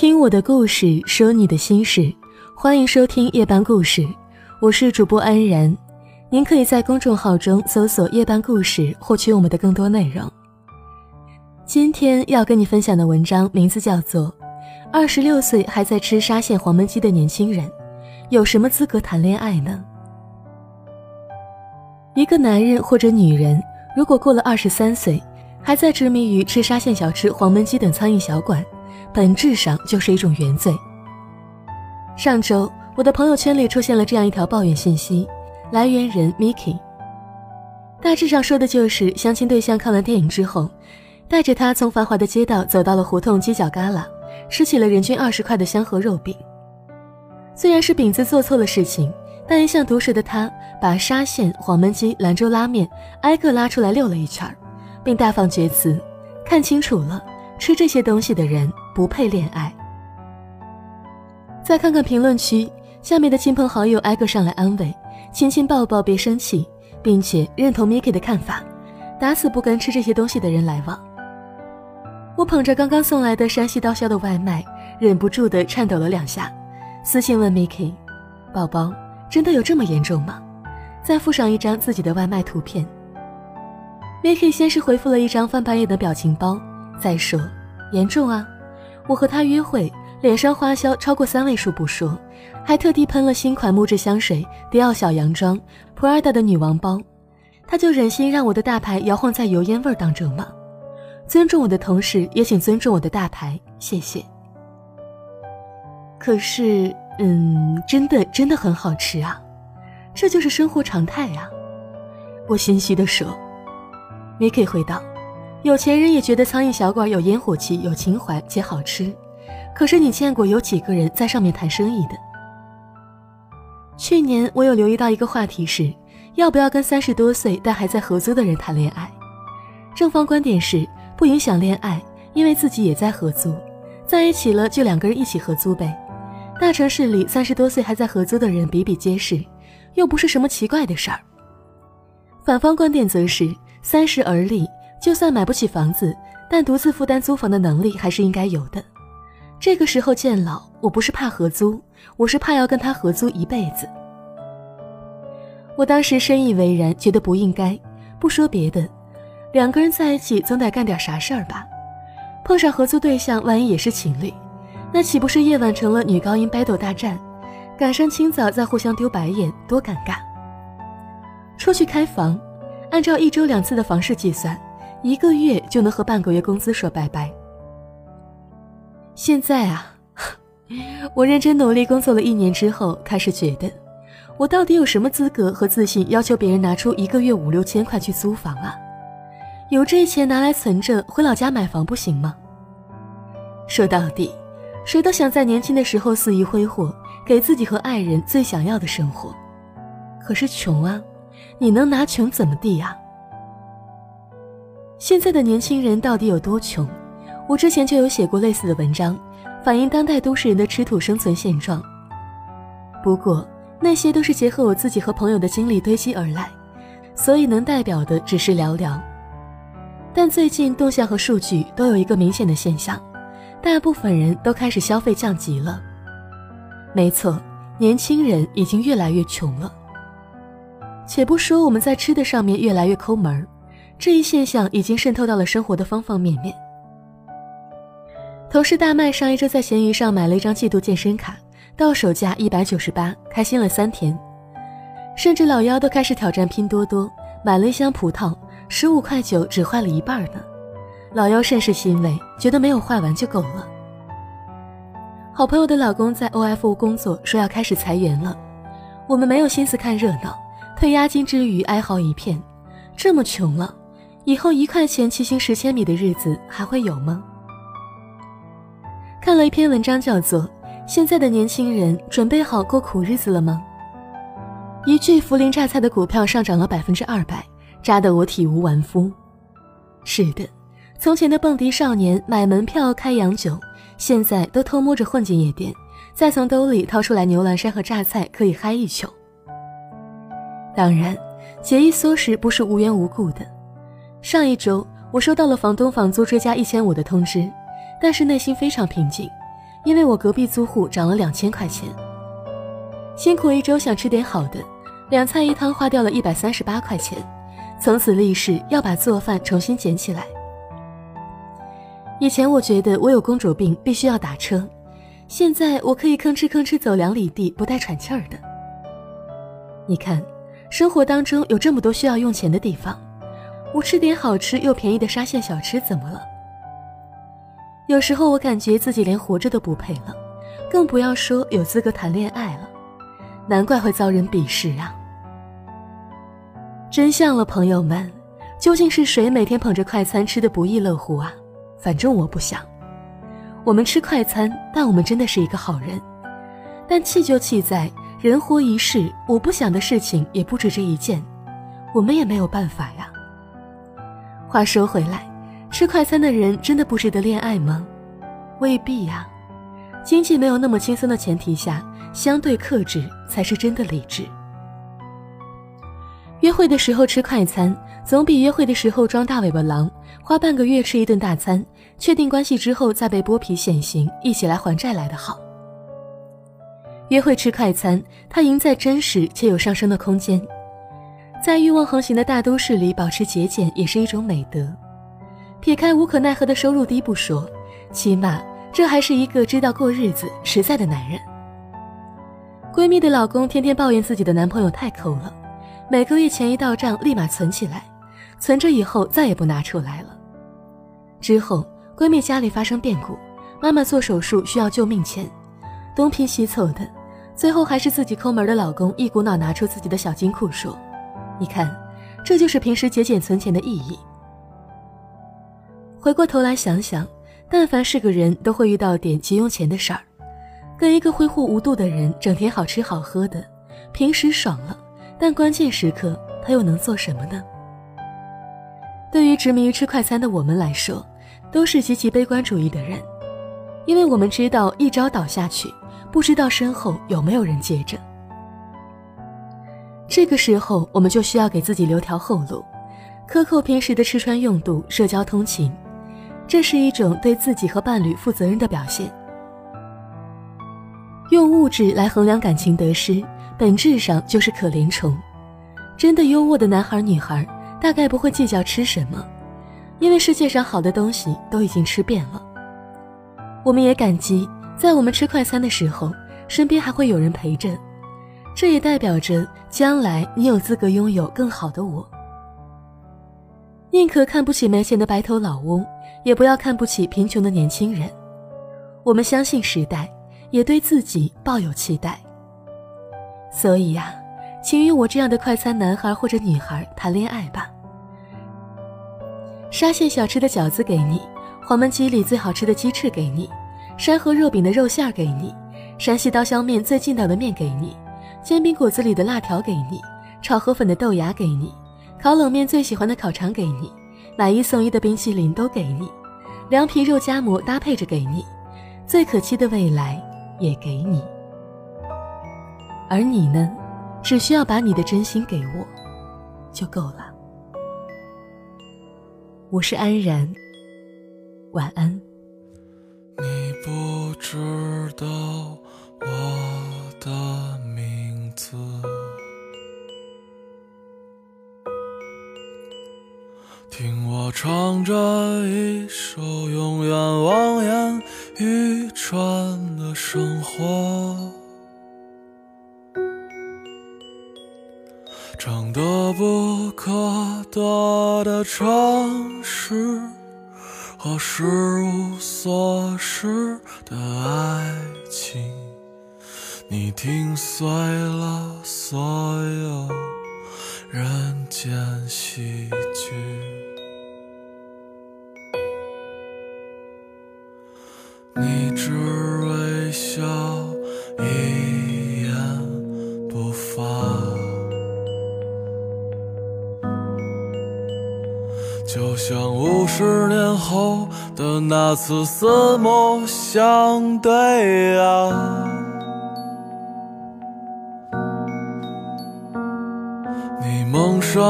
听我的故事，说你的心事，欢迎收听夜班故事，我是主播安然。您可以在公众号中搜索“夜班故事”，获取我们的更多内容。今天要跟你分享的文章名字叫做《二十六岁还在吃沙县黄焖鸡的年轻人，有什么资格谈恋爱呢？》一个男人或者女人，如果过了二十三岁，还在执迷于吃沙县小吃、黄焖鸡等苍蝇小馆，本质上就是一种原罪。上周，我的朋友圈里出现了这样一条抱怨信息，来源人 Miki。大致上说的就是相亲对象看完电影之后，带着他从繁华的街道走到了胡同犄角旮旯，吃起了人均二十块的香河肉饼。虽然是饼子做错了事情，但一向毒舌的他，把沙县、黄焖鸡、兰州拉面挨个拉出来溜了一圈，并大放厥词：“看清楚了。”吃这些东西的人不配恋爱。再看看评论区，下面的亲朋好友挨个上来安慰，亲亲抱抱，别生气，并且认同 Miki 的看法，打死不跟吃这些东西的人来往。我捧着刚刚送来的山西刀削的外卖，忍不住的颤抖了两下，私信问 Miki：“ 宝宝，真的有这么严重吗？”再附上一张自己的外卖图片。Miki 先是回复了一张翻白眼的表情包。再说，严重啊！我和他约会，脸上花销超过三位数不说，还特地喷了新款木质香水、迪奥小洋装、Prada 的女王包，他就忍心让我的大牌摇晃在油烟味当中吗？尊重我的同时，也请尊重我的大牌，谢谢。可是，嗯，真的真的很好吃啊，这就是生活常态啊！我心虚的说。Miki 回道。有钱人也觉得苍蝇小馆有烟火气、有情怀且好吃，可是你见过有几个人在上面谈生意的？去年我有留意到一个话题是，要不要跟三十多岁但还在合租的人谈恋爱？正方观点是不影响恋爱，因为自己也在合租，在一起了就两个人一起合租呗。大城市里三十多岁还在合租的人比比皆是，又不是什么奇怪的事儿。反方观点则是三十而立。就算买不起房子，但独自负担租房的能力还是应该有的。这个时候见老，我不是怕合租，我是怕要跟他合租一辈子。我当时深以为然，觉得不应该。不说别的，两个人在一起总得干点啥事儿吧？碰上合租对象，万一也是情侣，那岂不是夜晚成了女高音 battle 大战？赶上清早再互相丢白眼，多尴尬！出去开房，按照一周两次的房事计算。一个月就能和半个月工资说拜拜。现在啊，我认真努力工作了一年之后，开始觉得，我到底有什么资格和自信要求别人拿出一个月五六千块去租房啊？有这钱拿来存着回老家买房不行吗？说到底，谁都想在年轻的时候肆意挥霍，给自己和爱人最想要的生活。可是穷啊，你能拿穷怎么地呀？现在的年轻人到底有多穷？我之前就有写过类似的文章，反映当代都市人的吃土生存现状。不过那些都是结合我自己和朋友的经历堆积而来，所以能代表的只是寥寥。但最近动向和数据都有一个明显的现象，大部分人都开始消费降级了。没错，年轻人已经越来越穷了。且不说我们在吃的上面越来越抠门儿。这一现象已经渗透到了生活的方方面面。同事大麦上一周在闲鱼上买了一张季度健身卡，到手价一百九十八，开心了三天。甚至老妖都开始挑战拼多多，买了一箱葡萄，十五块九只坏了一半呢。老妖甚是欣慰，觉得没有坏完就够了。好朋友的老公在 OFO 工作，说要开始裁员了。我们没有心思看热闹，退押金之余哀嚎一片，这么穷了。以后一块钱骑行十千米的日子还会有吗？看了一篇文章，叫做《现在的年轻人准备好过苦日子了吗》。一句涪陵榨菜的股票上涨了百分之二百，扎得我体无完肤。是的，从前的蹦迪少年买门票开洋酒，现在都偷摸着混进夜店，再从兜里掏出来牛栏山和榨菜，可以嗨一宿。当然，节衣缩食不是无缘无故的。上一周，我收到了房东房租追加一千五的通知，但是内心非常平静，因为我隔壁租户涨了两千块钱。辛苦一周想吃点好的，两菜一汤花掉了一百三十八块钱，从此立誓要把做饭重新捡起来。以前我觉得我有公主病，必须要打车，现在我可以吭哧吭哧走两里地不带喘气儿的。你看，生活当中有这么多需要用钱的地方，我吃点好吃又便宜的沙县小吃怎么了？有时候我感觉自己连活着都不配了，更不要说有资格谈恋爱了。难怪会遭人鄙视啊！真相了，朋友们，究竟是谁每天捧着快餐吃的不亦乐乎啊？反正我不想。我们吃快餐，但我们真的是一个好人。但气就气在人活一世，我不想的事情也不止这一件，我们也没有办法呀。话说回来。吃快餐的人真的不值得恋爱吗？未必呀。经济没有那么轻松的前提下，相对克制才是真的理智。约会的时候吃快餐，总比约会的时候装大尾巴狼，花半个月吃一顿大餐，确定关系之后再被剥皮显形，一起来还债来的好。约会吃快餐，它赢在真实且有上升的空间。在欲望横行的大都市里，保持节俭也是一种美德。撇开无可奈何的收入低不说，起码这还是一个知道过日子、实在的男人。闺蜜的老公天天抱怨自己的男朋友太抠了，每个月钱一到账立马存起来，存着以后再也不拿出来了。之后闺蜜家里发生变故，妈妈做手术需要救命钱，东拼西凑的，最后还是自己抠门的老公一股脑拿出自己的小金库说：“你看，这就是平时节俭存钱的意义。”回过头来想想，但凡是个人都会遇到点急用钱的事儿，跟一个挥霍无度的人整天好吃好喝的，平时爽了，但关键时刻他又能做什么呢？对于执迷于吃快餐的我们来说，都是极其悲观主义的人，因为我们知道一朝倒下去，不知道身后有没有人接着。这个时候，我们就需要给自己留条后路，克扣平时的吃穿用度、社交通勤。这是一种对自己和伴侣负责任的表现。用物质来衡量感情得失，本质上就是可怜虫。真的优渥的男孩女孩，大概不会计较吃什么，因为世界上好的东西都已经吃遍了。我们也感激，在我们吃快餐的时候，身边还会有人陪着。这也代表着将来你有资格拥有更好的我。宁可看不起没钱的白头老翁，也不要看不起贫穷的年轻人。我们相信时代，也对自己抱有期待。所以呀，请与我这样的快餐男孩或者女孩谈恋爱吧。沙县小吃的饺子给你，黄焖鸡里最好吃的鸡翅给你，山河肉饼的肉馅给你，山西刀削面最劲道的面给你，煎饼果子里的辣条给你，炒河粉的豆芽给你。烤冷面最喜欢的烤肠给你，买一送一的冰淇淋都给你，凉皮肉夹馍搭配着给你，最可期的未来也给你。而你呢，只需要把你的真心给我，就够了。我是安然，晚安。你不知道我的我唱着一首永远望眼欲穿的生活，唱得不可得的城市和失无所失的爱情，你听碎了所有人间喜剧。你只微笑，一言不发，就像五十年后的那次四目相对啊！你蒙上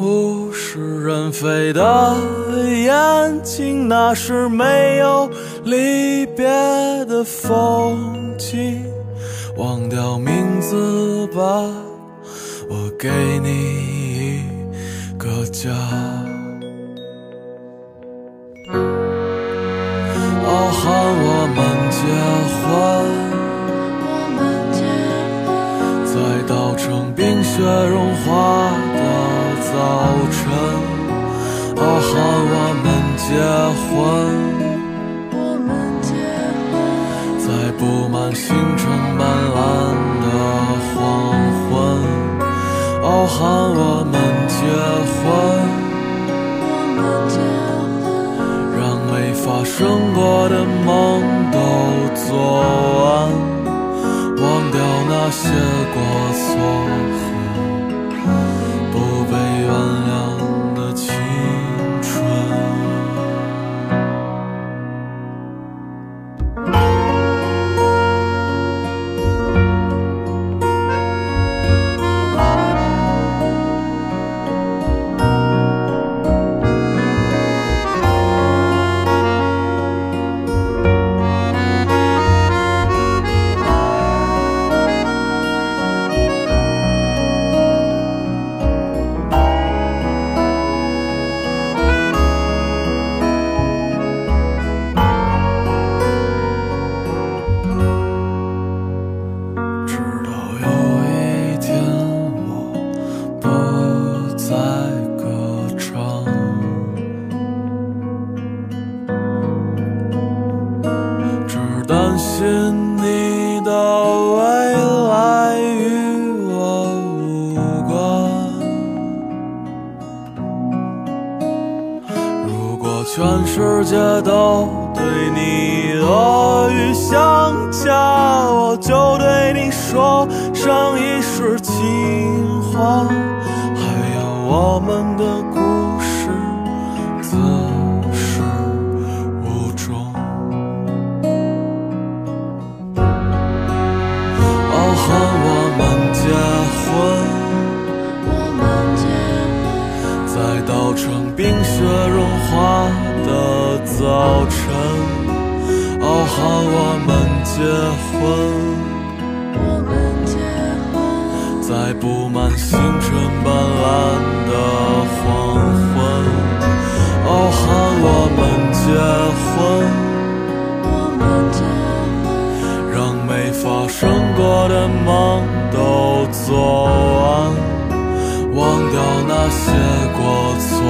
物是人非的眼睛，那是没有。离别的风景，忘掉名字吧，我给你一个家。傲寒我们结婚。在稻城冰雪融化的早晨，傲寒我们结婚。布满星辰斑斓的黄昏，傲寒我们结婚。让没发生过的梦都做完。忘掉那些过错上一世情话。还有我们的故事自始无终。傲寒我们结婚，在稻城冰雪融化。的早晨，傲寒我们结婚。在布满星辰斑斓的黄昏，傲寒我们结婚。让没发生过的梦都做完，忘掉那些过错。